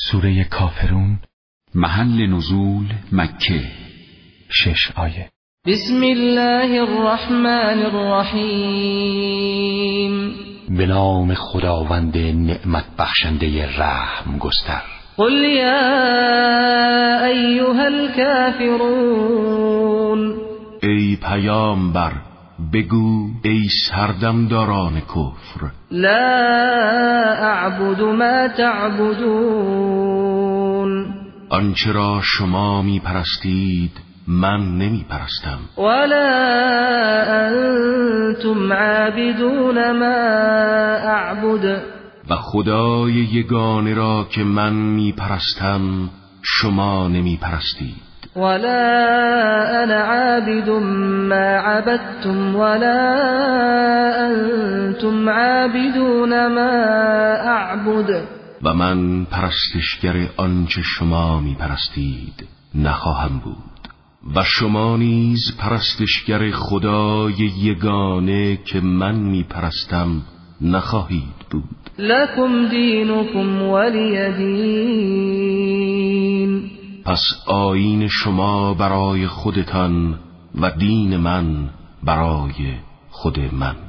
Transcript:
سوره کافرون محل نزول مکه. شش آیه. بسم الله الرحمن الرحیم. به نام خداوند نعمت بخشنده رحم گستر. قل یا ایها الكافرون ای پیامبر بگو ای سردمداران کفر. لا اعبد ما تعبدون. آنچه را شما می پرستید من نمی پرستم ولا انتم عابدون ما اعبد. و خدای یگانه را که من می پرستم شما نمی پرستید ولا انا عابد ما عبدتم ولا انتم عابدون ما اعبد و من پرستشگر آنچه شما می پرستید نخواهم بود. و شما نیز پرستشگر خدای یگانه که من می پرستم نخواهید بود. لكم دینکم ولی دین. پس آیین شما برای خودتان و دین من برای خود من.